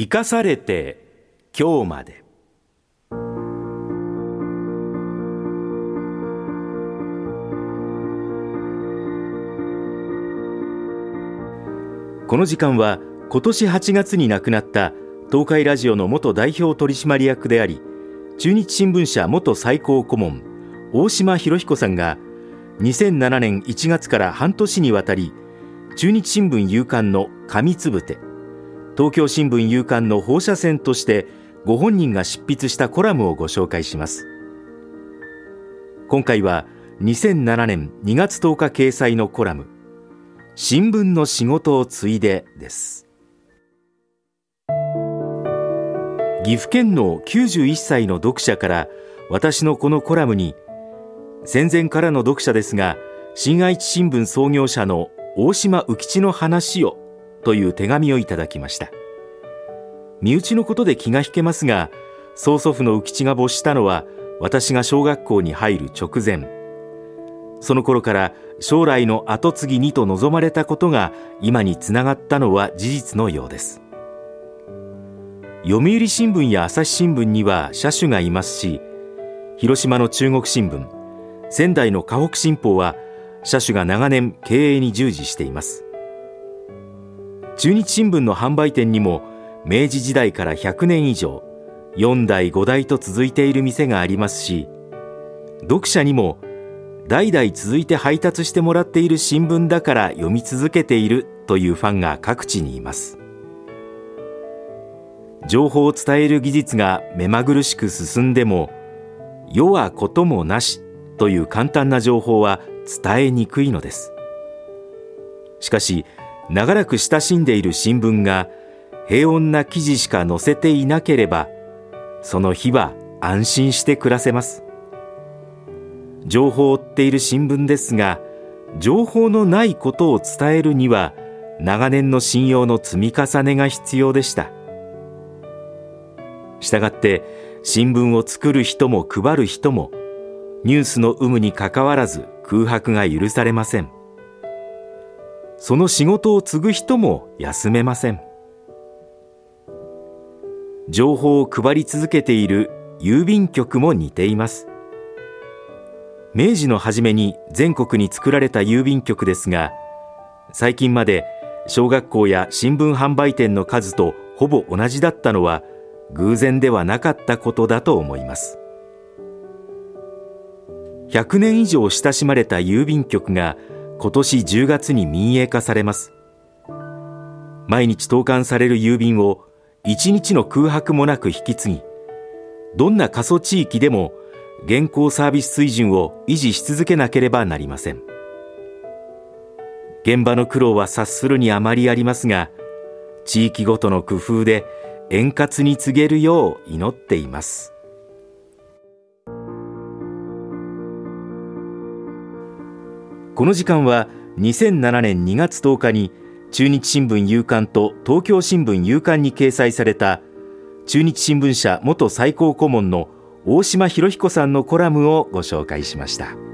生かされて今日まで。この時間は今年8月に亡くなった東海ラジオの元代表取締役であり中日新聞社元最高顧問大島博彦さんが2007年1月から半年にわたり中日新聞夕刊の紙つぶて東京新聞夕刊の放射線としてご本人が執筆したコラムをご紹介します。今回は2007年2月10日掲載のコラム新聞の仕事を継いでです。岐阜県の91歳の読者から私のこのコラムに戦前からの読者ですが新愛知新聞創業者の大島浮吉の話をという手紙をいただきました。身内のことで気が引けますが曽祖父の浮吉が没したのは私が小学校に入る直前。その頃から将来の跡継ぎにと望まれたことが今につながったのは事実のようです。読売新聞や朝日新聞には社主がいますし広島の中国新聞仙台の河北新報は社主が長年経営に従事しています。中日新聞の販売店にも明治時代から100年以上4代5代と続いている店がありますし読者にも代々続いて配達してもらっている新聞だから読み続けているというファンが各地にいます。情報を伝える技術が目まぐるしく進んでも世はこともなしという簡単な情報は伝えにくいのです。しかし長らく親しんでいる新聞が平穏な記事しか載せていなければその日は安心して暮らせます。情報を追っている新聞ですが情報のないことを伝えるには長年の信用の積み重ねが必要でした。したがって新聞を作る人も配る人もニュースの有無にかかわらず空白が許されません。その仕事を継ぐ人も休めません。情報を配り続けている郵便局も似ています。明治の初めに全国に作られた郵便局ですが最近まで小学校や新聞販売店の数とほぼ同じだったのは偶然ではなかったことだと思います。100年以上親しまれた郵便局が今年10月に民営化されます。毎日投函される郵便を一日の空白もなく引き継ぎどんな過疎地域でも現行サービス水準を維持し続けなければなりません。現場の苦労は察するにあまりありますが地域ごとの工夫で円滑に告げるよう祈っています。この時間は2007年2月10日に中日新聞夕刊と東京新聞夕刊に掲載された中日新聞社元最高顧問の大島博彦さんのコラムをご紹介しました。